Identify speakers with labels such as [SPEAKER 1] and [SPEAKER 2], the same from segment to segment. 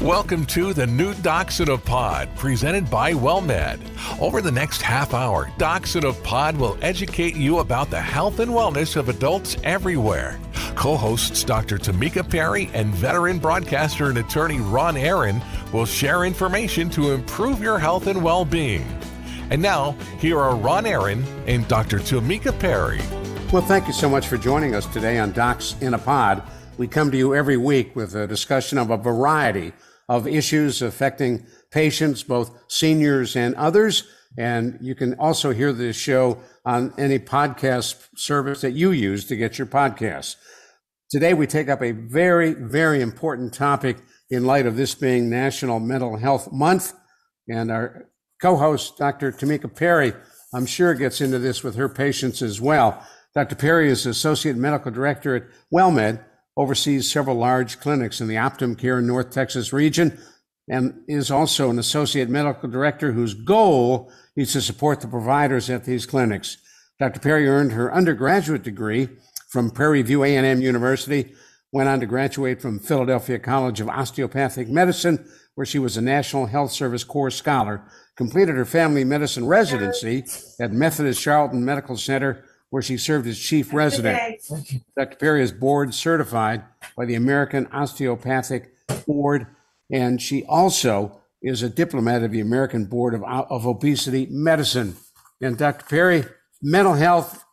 [SPEAKER 1] Welcome to the new a Pod, presented by WellMed. Over the next half hour, Docs in a Pod will educate you about the health and wellness of adults everywhere. Co hosts Dr. Tamika Perry and veteran broadcaster and attorney Ron Aaron will share information to improve your health and well being. And now, here are Ron Aaron and Dr. Tamika Perry.
[SPEAKER 2] Well, thank you so much for joining us today on Docs in a Pod. We come to you every week with a discussion of a variety of issues affecting patients, both seniors and others. And you can also hear this show on any podcast service that you use to get your podcasts. Today, we take up a very, very important topic in light of this being National Mental Health Month. And our co host, Dr. Tamika Perry, I'm sure gets into this with her patients as well. Dr. Perry is Associate Medical Director at WellMed, oversees several large clinics in the Optum Care North Texas region, and is also an associate medical director whose goal is to support the providers at these clinics. Dr. Perry earned her undergraduate degree from Prairie View A&M University, went on to graduate from Philadelphia College of Osteopathic Medicine, where she was a National Health Service Corps Scholar, completed her family medicine residency at Methodist Charlton Medical Center, where she served as chief resident. Dr. Perry is board certified by the American Osteopathic Board, and she also is a diplomat of the American Board of, of Obesity Medicine. And Dr. Perry, mental health,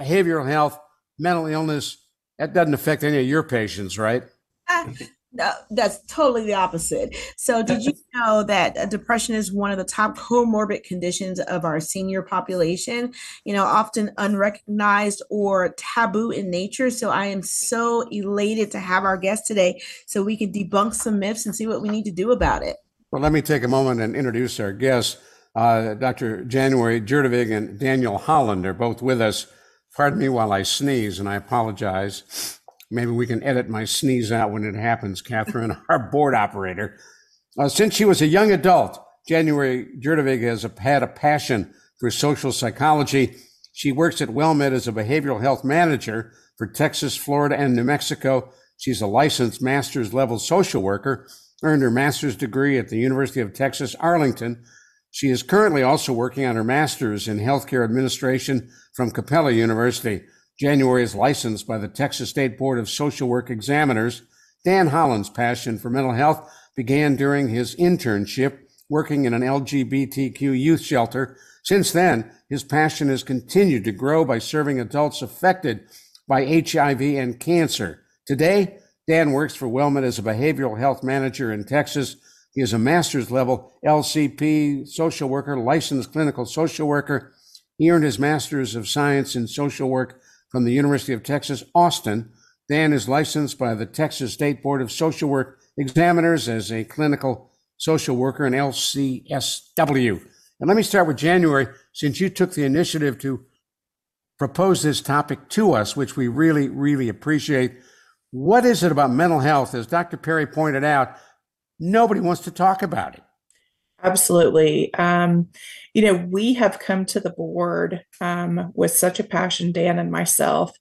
[SPEAKER 2] behavioral health, mental illness, that doesn't affect any of your patients, right?
[SPEAKER 3] Uh, No, that's totally the opposite. So, did you know that uh, depression is one of the top comorbid conditions of our senior population? You know, often unrecognized or taboo in nature. So, I am so elated to have our guest today so we can debunk some myths and see what we need to do about it.
[SPEAKER 2] Well, let me take a moment and introduce our guests. Uh, Dr. January Gjerdevig and Daniel Holland are both with us. Pardon me while I sneeze, and I apologize. Maybe we can edit my sneeze out when it happens, Catherine, our board operator. Uh, since she was a young adult, January Gjerdevig has a, had a passion for social psychology. She works at WellMed as a behavioral health manager for Texas, Florida, and New Mexico. She's a licensed master's level social worker, earned her master's degree at the University of Texas, Arlington. She is currently also working on her master's in healthcare administration from Capella University. January is licensed by the Texas State Board of Social Work Examiners. Dan Holland's passion for mental health began during his internship working in an LGBTQ youth shelter. Since then, his passion has continued to grow by serving adults affected by HIV and cancer. Today, Dan works for WellMed as a behavioral health manager in Texas. He is a master's level LCP social worker, licensed clinical social worker. He earned his master's of science in social work from the University of Texas, Austin. Dan is licensed by the Texas State Board of Social Work Examiners as a clinical social worker and LCSW. And let me start with January, since you took the initiative to propose this topic to us, which we really, really appreciate. What is it about mental health? As Dr. Perry pointed out, nobody wants to talk about it.
[SPEAKER 4] Absolutely. Um, you know, we have come to the board um, with such a passion, Dan and myself,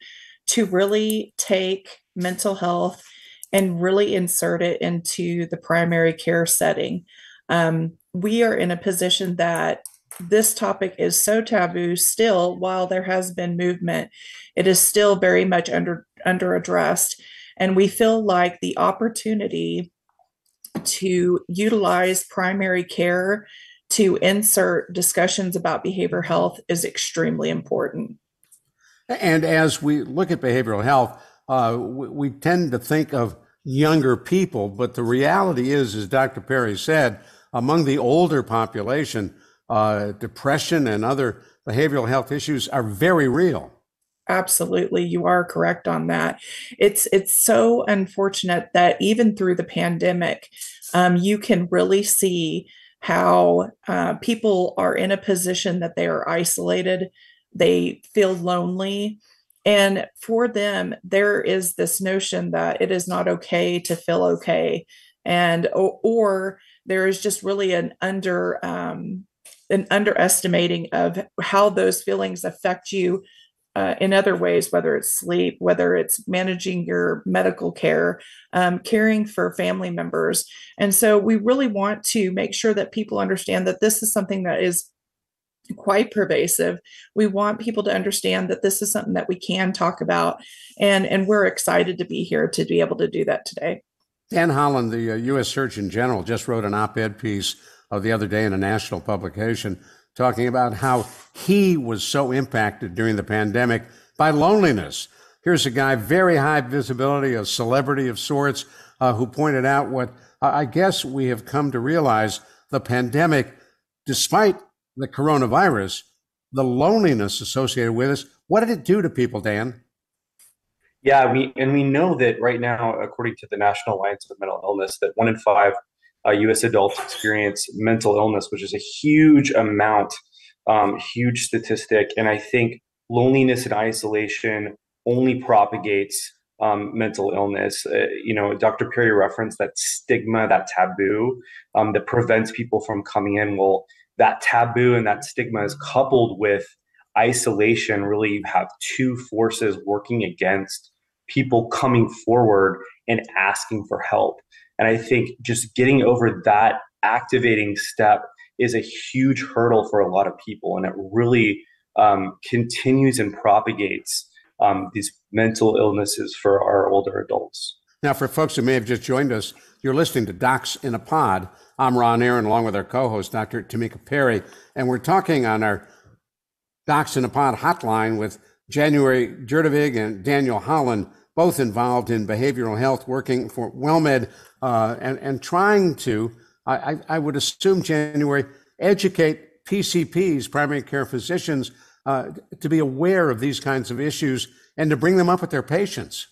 [SPEAKER 4] to really take mental health and really insert it into the primary care setting. Um, we are in a position that this topic is so taboo still while there has been movement it is still very much under under addressed and we feel like the opportunity to utilize primary care to insert discussions about behavioral health is extremely important.
[SPEAKER 2] And as we look at behavioral health, uh, we, we, tend to think of younger people, but the reality is, as Dr. Perry said, among the older population, uh, depression and other behavioral health issues are very real.
[SPEAKER 4] Absolutely, you are correct on that. It's it's so unfortunate that even through the pandemic, um, you can really see how uh, people are in a position that they are isolated, they feel lonely. And for them, there is this notion that it is not okay to feel okay, and or, or there is just really an under um, an underestimating of how those feelings affect you uh, in other ways, whether it's sleep, whether it's managing your medical care, um, caring for family members. And so we really want to make sure that people understand that this is something that is quite pervasive. We want people to understand that this is something that we can talk about, and and we're excited to be here to be able to do that today.
[SPEAKER 2] Dan Holland, the uh, U.S. Surgeon General, just wrote an op-ed piece uh, the other day in a national publication talking about how he was so impacted during the pandemic by loneliness. Here's a guy, very high visibility, a celebrity of sorts, uh, who pointed out what I guess we have come to realize the pandemic, despite the coronavirus, the loneliness associated with us. What did it do to people, Dan?
[SPEAKER 5] Yeah, we and we know that right now, according to the National Alliance of Mental Illness, that one in five uh, U.S. adults experience mental illness, which is a huge amount, um, huge statistic. And I think loneliness and isolation only propagates um, mental illness. Uh, you know, Dr. Perry referenced that stigma, that taboo um, that prevents people from coming in. Well, that taboo and that stigma is coupled with isolation. Really, you have two forces working against people coming forward and asking for help. And I think just getting over that activating step is a huge hurdle for a lot of people. And it really um, continues and propagates um, these mental illnesses for our older adults.
[SPEAKER 2] Now, for folks who may have just joined us, you're listening to Docs in a Pod. I'm Ron Aaron, along with our co host, Dr. Tamika Perry, and we're talking on our Docs in a Pod hotline with January Gjerdevig and Daniel Holland, both involved in behavioral health, working for WellMed uh, and, and trying to, I, I would assume, January, educate PCPs, primary care physicians, uh, to be aware of these kinds of issues and to bring them up with their patients.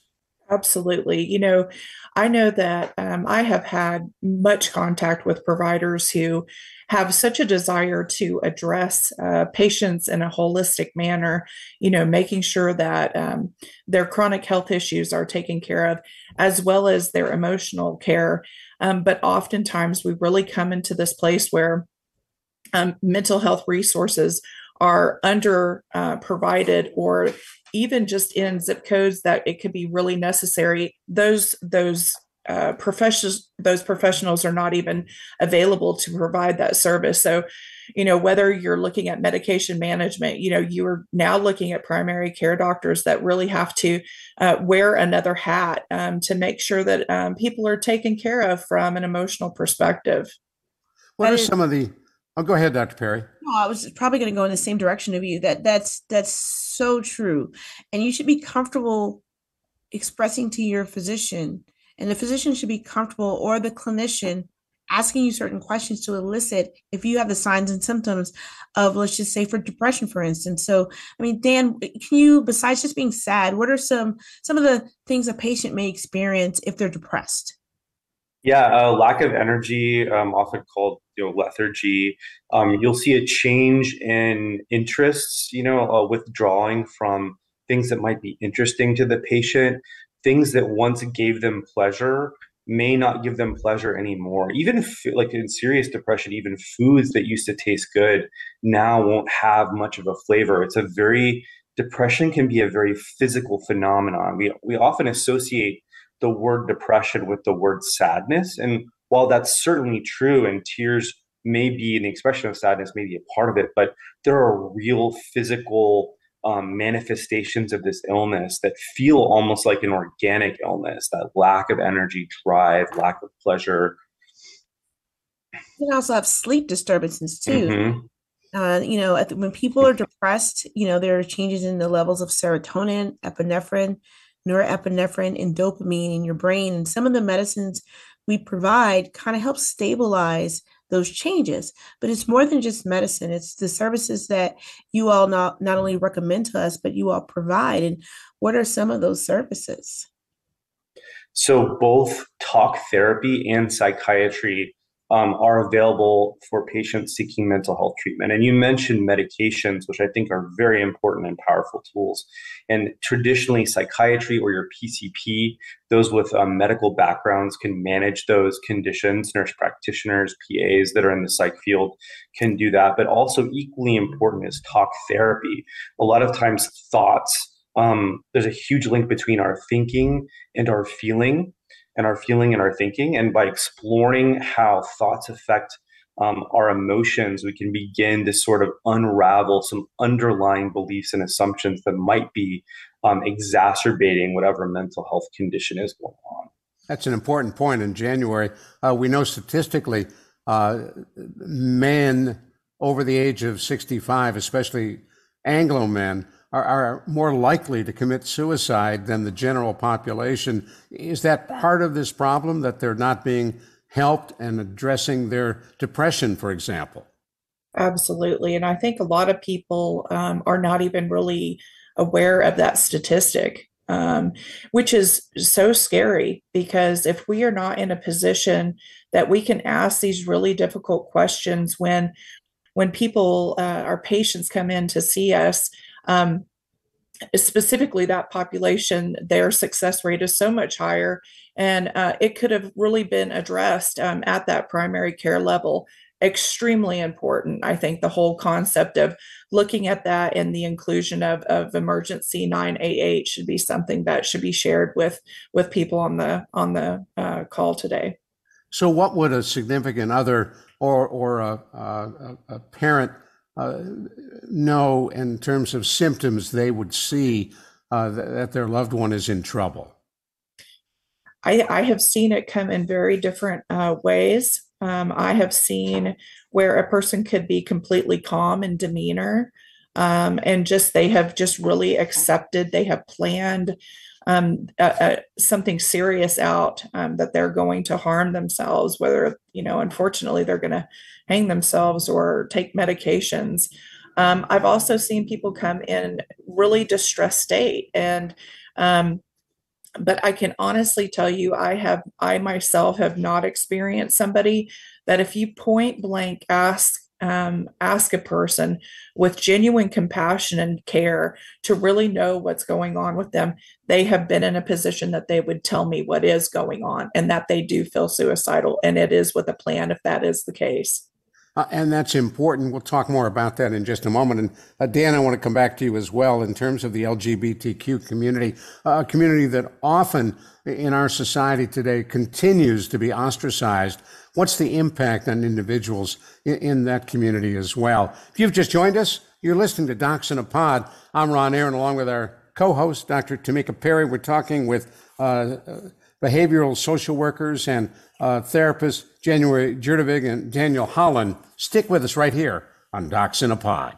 [SPEAKER 4] Absolutely. You know, I know that um, I have had much contact with providers who have such a desire to address uh, patients in a holistic manner, you know, making sure that um, their chronic health issues are taken care of, as well as their emotional care. Um, but oftentimes we really come into this place where um, mental health resources are under uh, provided or even just in zip codes that it could be really necessary those those uh, professionals those professionals are not even available to provide that service so you know whether you're looking at medication management you know you're now looking at primary care doctors that really have to uh, wear another hat um, to make sure that um, people are taken care of from an emotional perspective
[SPEAKER 2] what are some of the Oh, go ahead, Dr. Perry.
[SPEAKER 3] No, I was probably going to go in the same direction of you. That that's that's so true, and you should be comfortable expressing to your physician, and the physician should be comfortable, or the clinician asking you certain questions to elicit if you have the signs and symptoms of let's just say for depression for instance so i mean dan can you besides just being sad what are some some of the things a patient may experience if they're depressed
[SPEAKER 5] yeah, uh, lack of energy, um, often called you know lethargy. Um, you'll see a change in interests. You know, uh, withdrawing from things that might be interesting to the patient. Things that once gave them pleasure may not give them pleasure anymore. Even like in serious depression, even foods that used to taste good now won't have much of a flavor. It's a very depression can be a very physical phenomenon. We we often associate the word depression with the word sadness. And while that's certainly true, and tears may be an expression of sadness, maybe a part of it, but there are real physical um, manifestations of this illness that feel almost like an organic illness that lack of energy, drive, lack of pleasure.
[SPEAKER 3] You can also have sleep disturbances too. Mm-hmm. Uh, you know, when people are depressed, you know, there are changes in the levels of serotonin, epinephrine, norepinephrine and dopamine in your brain. And some of the medicines we provide kind of help stabilize those changes. But it's more than just medicine, it's the services that you all not, not only recommend to us, but you all provide. And what are some of those services?
[SPEAKER 5] So, both talk therapy and psychiatry um, are available for patients seeking mental health treatment. And you mentioned medications, which I think are very important and powerful tools. And traditionally, psychiatry or your PCP, those with um, medical backgrounds can manage those conditions. Nurse practitioners, PAs that are in the psych field can do that. But also, equally important is talk therapy. A lot of times, thoughts. Um, there's a huge link between our thinking and our feeling and our feeling and our thinking. And by exploring how thoughts affect um, our emotions, we can begin to sort of unravel some underlying beliefs and assumptions that might be um, exacerbating whatever mental health condition is going on.
[SPEAKER 2] That's an important point. In January, uh, we know statistically, uh, men over the age of 65, especially Anglo men, are, are more likely to commit suicide than the general population. Is that part of this problem that they're not being helped and addressing their depression, for example?
[SPEAKER 4] Absolutely. And I think a lot of people um, are not even really aware of that statistic, um, which is so scary because if we are not in a position that we can ask these really difficult questions when when people uh, our patients come in to see us um, specifically that population, their success rate is so much higher. And uh, it could have really been addressed um, at that primary care level. Extremely important. I think the whole concept of looking at that and the inclusion of, of emergency 988 should be something that should be shared with with people on the on the uh, call today.
[SPEAKER 2] So, what would a significant other or or a, a, a parent know in terms of symptoms they would see uh, that their loved one is in trouble?
[SPEAKER 4] I, I have seen it come in very different uh, ways. Um, I have seen where a person could be completely calm in demeanor um, and just they have just really accepted, they have planned um, something serious out um, that they're going to harm themselves, whether, you know, unfortunately they're going to hang themselves or take medications. Um, I've also seen people come in really distressed state and um, but I can honestly tell you, I have, I myself have not experienced somebody that if you point blank ask um, ask a person with genuine compassion and care to really know what's going on with them, they have been in a position that they would tell me what is going on and that they do feel suicidal. And it is with a plan if that is the case.
[SPEAKER 2] Uh, and that's important. We'll talk more about that in just a moment. And uh, Dan, I want to come back to you as well in terms of the LGBTQ community, uh, a community that often in our society today continues to be ostracized. What's the impact on individuals in, in that community as well? If you've just joined us, you're listening to Docs in a Pod. I'm Ron Aaron, along with our co-host, Dr. Tamika Perry. We're talking with uh, behavioral social workers and uh, therapists January Gjerdevig and Daniel Holland. Stick with us right here on Docs in a Pod.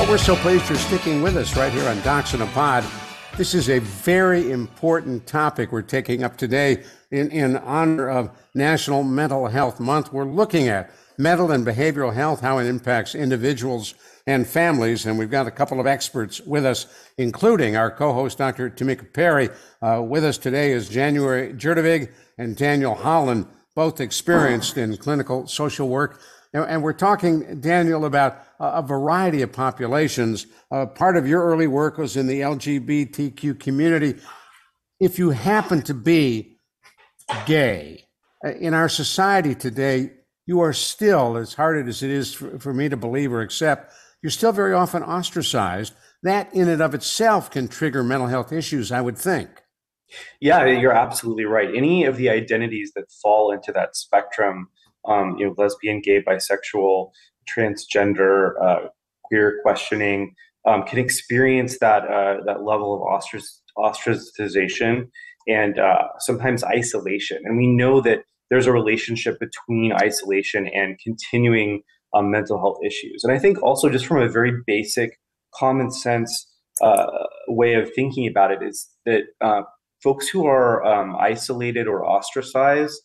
[SPEAKER 2] Oh, we're so pleased you're sticking with us right here on Docs in a Pod. This is a very important topic we're taking up today in, in honor of National Mental Health Month. We're looking at mental and behavioral health, how it impacts individuals and families. And we've got a couple of experts with us, including our co-host, Dr. Tamika Perry. Uh, with us today is January Gjerdevig and Daniel Holland, both experienced in clinical social work. And, and we're talking, Daniel, about a variety of populations. Uh, part of your early work was in the LGBTQ community. If you happen to be gay, uh, in our society today, you are still, as hard as it is for, for me to believe or accept, you're still very often ostracized. That in and of itself can trigger mental health issues, I would think.
[SPEAKER 5] Yeah, you're absolutely right. Any of the identities that fall into that spectrum um, you know, lesbian, gay, bisexual, transgender, uh, queer questioning um, can experience that uh, that level of ostracization and uh, sometimes isolation. And we know that there's a relationship between isolation and continuing um, mental health issues. And I think also just from a very basic, common sense uh, way of thinking about it is that uh, folks who are um, isolated or ostracized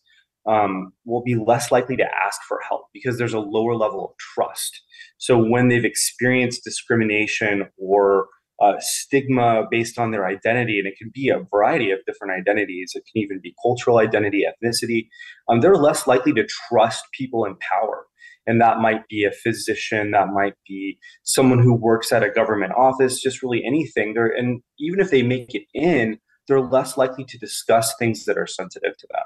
[SPEAKER 5] um, will be less likely to ask for help because there's a lower level of trust. So when they've experienced discrimination or uh, stigma based on their identity, and it can be a variety of different identities. It can even be cultural identity, ethnicity. Um, they're less likely to trust people in power. And that might be a physician, that might be someone who works at a government office, just really anything. They're, and even if they make it in, they're less likely to discuss things that are sensitive to them.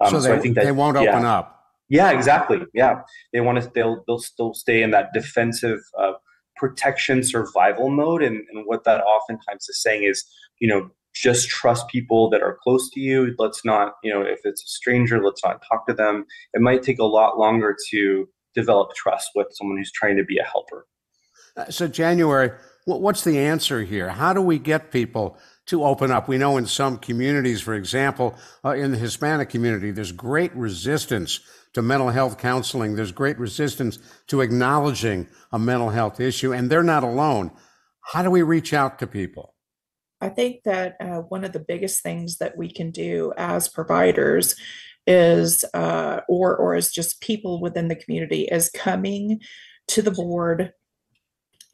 [SPEAKER 2] Um, so, they, so I think that, they won't open up.
[SPEAKER 5] Yeah, exactly. Yeah, they want to. They'll they'll still stay in that defensive uh, protection survival mode, and and what that oftentimes is saying is, you know, just trust people that are close to you. Let's not, you know, if it's a stranger, let's not talk to them. It might take a lot longer to develop trust with someone who's trying to be a helper.
[SPEAKER 2] Uh, so, January, what's the answer here? How do we get people to open up. We know in some communities, for example, uh, in the Hispanic community, there's great resistance to mental health counseling. There's great resistance to acknowledging a mental health issue, and they're not alone. How do we reach out to people?
[SPEAKER 4] I think that uh, one of the biggest things that we can do as providers is, uh, or or as just people within the community, is coming to the board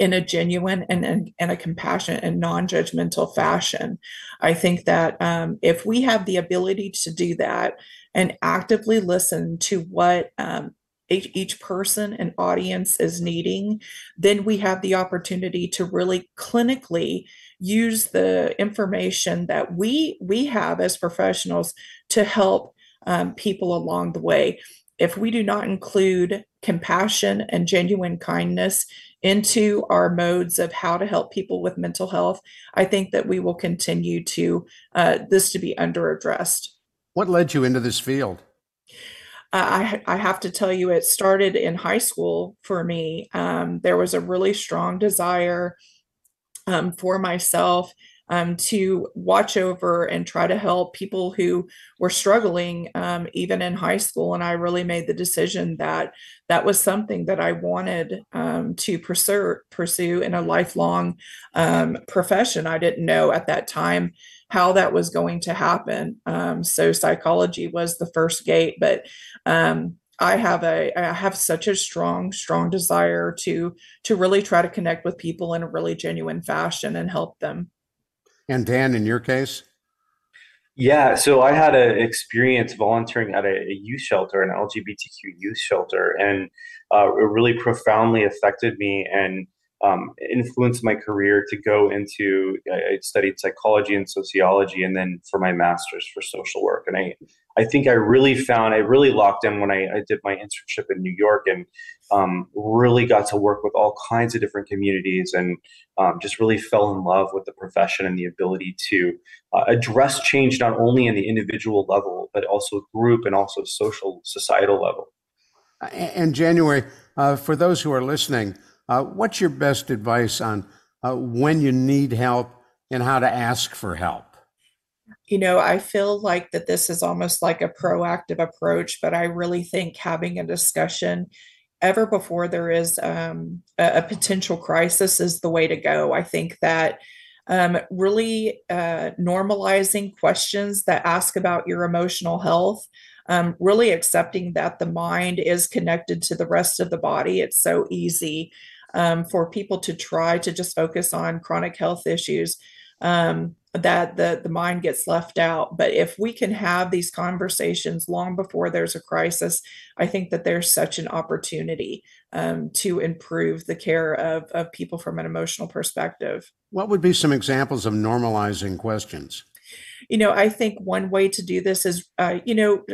[SPEAKER 4] in a genuine and, and, and a compassionate and non-judgmental fashion. I think that um, if we have the ability to do that and actively listen to what um, each, each person and audience is needing, then we have the opportunity to really clinically use the information that we we have as professionals to help um, people along the way. If we do not include compassion and genuine kindness into our modes of how to help people with mental health, I think that we will continue to uh, this to be under addressed.
[SPEAKER 2] What led you into this field?
[SPEAKER 4] Uh, I, I have to tell you, it started in high school for me. Um, there was a really strong desire um, for myself um, to watch over and try to help people who were struggling um, even in high school. And I really made the decision that that was something that I wanted um, to pursue, pursue in a lifelong um, profession. I didn't know at that time how that was going to happen. Um, so psychology was the first gate, but um, I have a I have such a strong strong desire to to really try to connect with people in a really genuine fashion and help them.
[SPEAKER 2] And Dan, in your case?
[SPEAKER 5] Yeah, so I had an experience volunteering at a, a, youth shelter, an LGBTQ youth shelter, and uh, it really profoundly affected me and um, influenced my career to go into. I studied psychology and sociology, and then for my master's for social work. And I, I think I really found I really locked in when I, I did my internship in New York, and um, really got to work with all kinds of different communities, and um, just really fell in love with the profession and the ability to uh, address change not only in the individual level, but also group and also social societal level.
[SPEAKER 2] And January, uh, for those who are listening uh, what's your best advice on uh, when you need help and how to ask for help?
[SPEAKER 4] You know, I feel like that this is almost like a proactive approach, but I really think having a discussion ever before there is um, a, a, potential crisis is the way to go. I think that um, really uh, normalizing questions that ask about your emotional health, um, really accepting that the mind is connected to the rest of the body. It's so easy um, for people to try to just focus on chronic health issues um, that the, the mind gets left out. But if we can have these conversations long before there's a crisis, I think that there's such an opportunity um, to improve the care of, of people from an emotional perspective.
[SPEAKER 2] What would be some examples of normalizing questions?
[SPEAKER 4] You know, I think one way to do this is, uh, you know,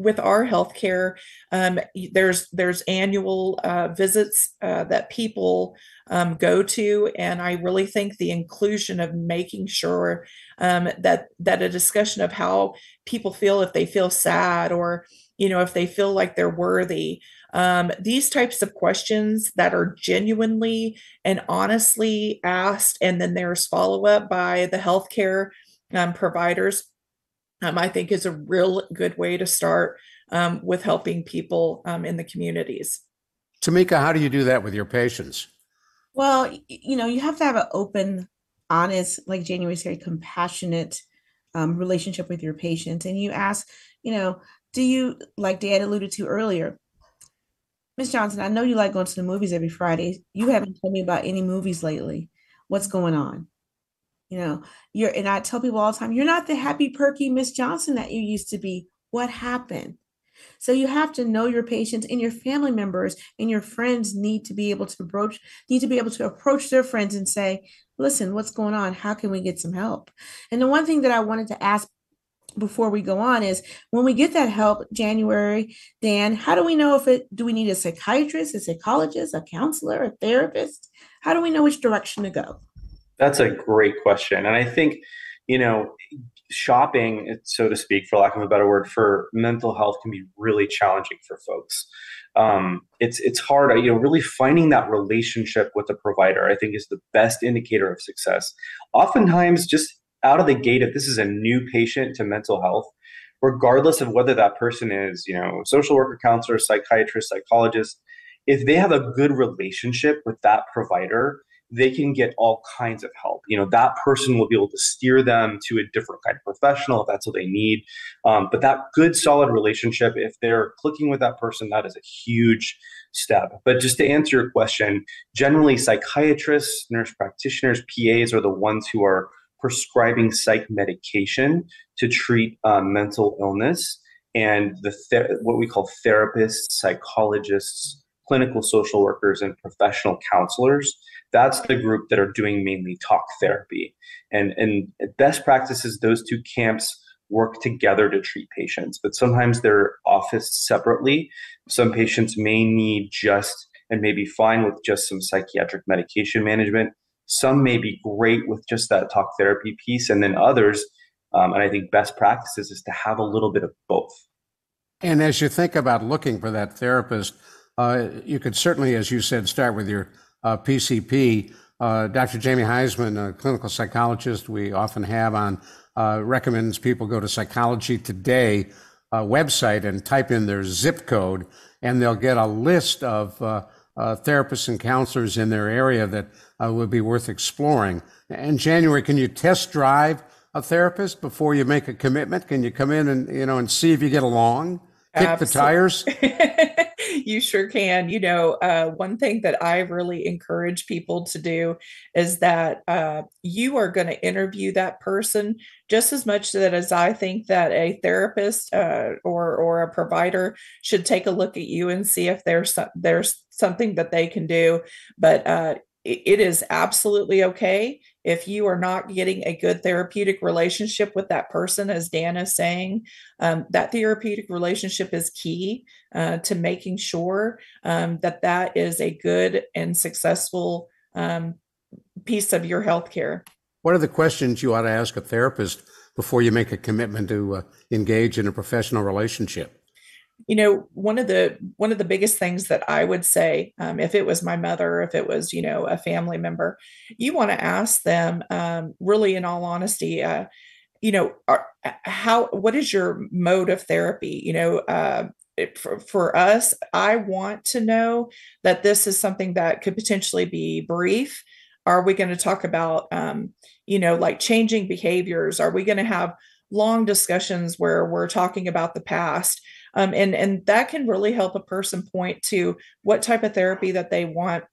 [SPEAKER 4] with our healthcare, um, there's there's annual uh, visits uh, that people um, go to, and I really think the inclusion of making sure um, that that a discussion of how people feel if they feel sad or you know, if they feel like they're worthy. Um, these types of questions that are genuinely and honestly asked, and then there's follow up by the healthcare um, providers, um, I think is a real good way to start um, with helping people um, in the communities.
[SPEAKER 2] Tamika, how do you do that with your patients?
[SPEAKER 3] Well, you know, you have to have an open, honest, like January said, compassionate um, relationship with your patients. And you ask, you know, do you, like Dan alluded to earlier, Miss Johnson, I know you like going to the movies every Friday. You haven't told me about any movies lately. What's going on? You know, you're, and I tell people all the time, you're not the happy, perky Miss Johnson that you used to be. What happened? So you have to know your patients and your family members and your friends need to be able to approach need to be able to approach their friends and say, "Listen, what's going on? How can we get some help?" And the one thing that I wanted to ask before we go on is when we get that help January, Dan, how do we know if it do we need a psychiatrist, a psychologist, a counselor, a therapist? How do we know which direction to go?
[SPEAKER 5] That's a great question. And I think, you know, shopping, so to speak, for lack of a better word, for mental health can be really challenging for folks. Um, it's it's hard, you know, really finding that relationship with the provider. I think is the best indicator of success. Oftentimes, just out of the gate, if this is a new patient to mental health, regardless of whether that person is, you know, social worker, counselor, psychiatrist, psychologist, if they have a good relationship with that provider, they can get all kinds of help. You know, that person will be able to steer them to a different kind of professional if that's what they need. Um, but that good, solid relationship, if they're clicking with that person, that is a huge step. But just to answer your question, generally psychiatrists, nurse practitioners, PAs are the ones who are prescribing psych medication to treat um, mental illness. And the what we call therapists, psychologists, clinical social workers, and professional counselors that's the group that are doing mainly talk therapy. And, and best practices, those two camps work together to treat patients, but sometimes they're officed separately. Some patients may need just and may be fine with just some psychiatric medication management. Some may be great with just that talk therapy piece, and then others, um, and I think best practices is to have a little bit of both.
[SPEAKER 2] And as you think about looking for that therapist, uh, you could certainly, as you said, start with your PCP. Uh, Dr. Jamie Heisman, a clinical psychologist we often have on, uh, recommends people go to Psychology Today uh, website and type in their zip code, and they'll get a list of uh, uh, therapists and counselors in their area that would be worth exploring. In January, can you test drive a therapist before you make a commitment? Can you come in and you know and see if you get along? Kick the tires.
[SPEAKER 4] you sure can. You know, uh, one thing that I really encourage people to do is that uh, you are going to interview that person just as much that as I think that a therapist uh, or or a provider should take a look at you and see if there's there's something that they can do. But uh, it is absolutely okay if you are not getting a good therapeutic relationship with that person as dan is saying um, that therapeutic relationship is key uh, to making sure um, that that is a good and successful um, piece of your healthcare.
[SPEAKER 2] What are the questions you ought to ask a therapist before you make a commitment to uh, engage in a professional relationship
[SPEAKER 4] you know one of the one of the biggest things that i would say um, if it was my mother if it was you know a family member you want to ask them um, really in all honesty uh, you know are, how what is your mode of therapy? You know uh, for, for us i want to know that this is something that could potentially be brief. Are we going to talk about um, you know like changing behaviors? Are we going to have long discussions where we're talking about the past um, and and that can really help a person point to what type of therapy that they want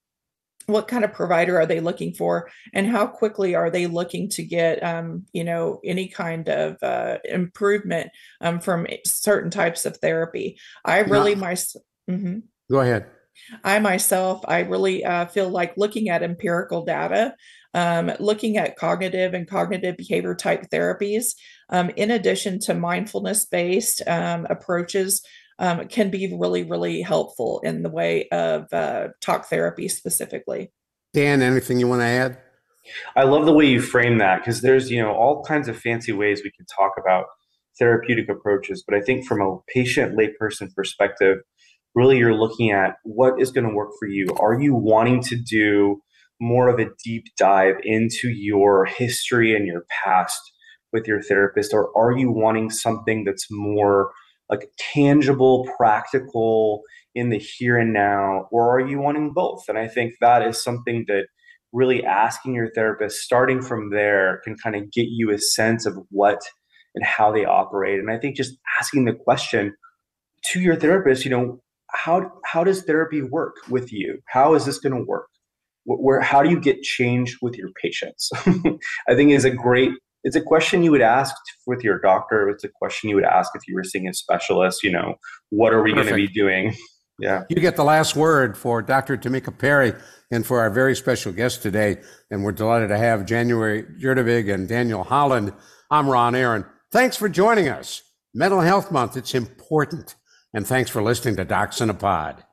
[SPEAKER 4] what kind of provider are they looking for and how quickly are they looking to get um, you know any kind of uh, improvement um, from certain types of therapy. I really my mm-hmm.
[SPEAKER 2] go ahead.
[SPEAKER 4] I myself i really uh, feel like looking at empirical data um, looking at cognitive and cognitive behavior type therapies, um, in addition to mindfulness based um, approaches, um, can be really, really helpful in the way of uh, talk therapy specifically.
[SPEAKER 2] Dan, anything you want to add?
[SPEAKER 5] I love the way you frame that because there's, you know, all kinds of fancy ways we can talk about therapeutic approaches. But I think from a patient layperson perspective, really you're looking at what is going to work for you. Are you wanting to do more of a deep dive into your history and your past with your therapist, or are you wanting something that's more like tangible, practical in the here and now, or are you wanting both? And I think that is something that really asking your therapist, starting from there, can kind of get you a sense of what and how they operate. And I think just asking the question to your therapist, you know, how how does therapy work with you? How is this going to work? Where how do you get change with your patients? I think is a great it's a question you would ask with your doctor. It's a question you would ask if you were seeing a specialist. You know, what are we going to be doing? Yeah.
[SPEAKER 2] You get the last word for Dr. Tamika Perry and for our very special guest today. And we're delighted to have January Gjerdevig and Daniel Holland. I'm Ron Aaron. Thanks for joining us. Mental Health Month, it's important. And thanks for listening to Docs in a Pod.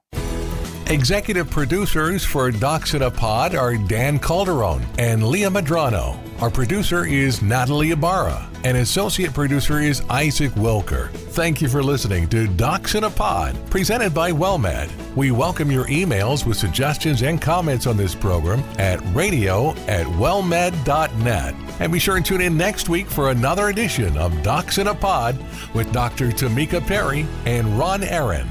[SPEAKER 1] Executive producers for Docs in a Pod are Dan Calderon and Leah Madrano. Our producer is Natalie Ibarra, and associate producer is Isaac Wilker. Thank you for listening to Docs in a Pod, presented by WellMed. We welcome your emails with suggestions and comments on this program at radio at wellmed.net. And be sure and tune in next week for another edition of Docs in a Pod with Dr. Tamika Perry and Ron Aaron.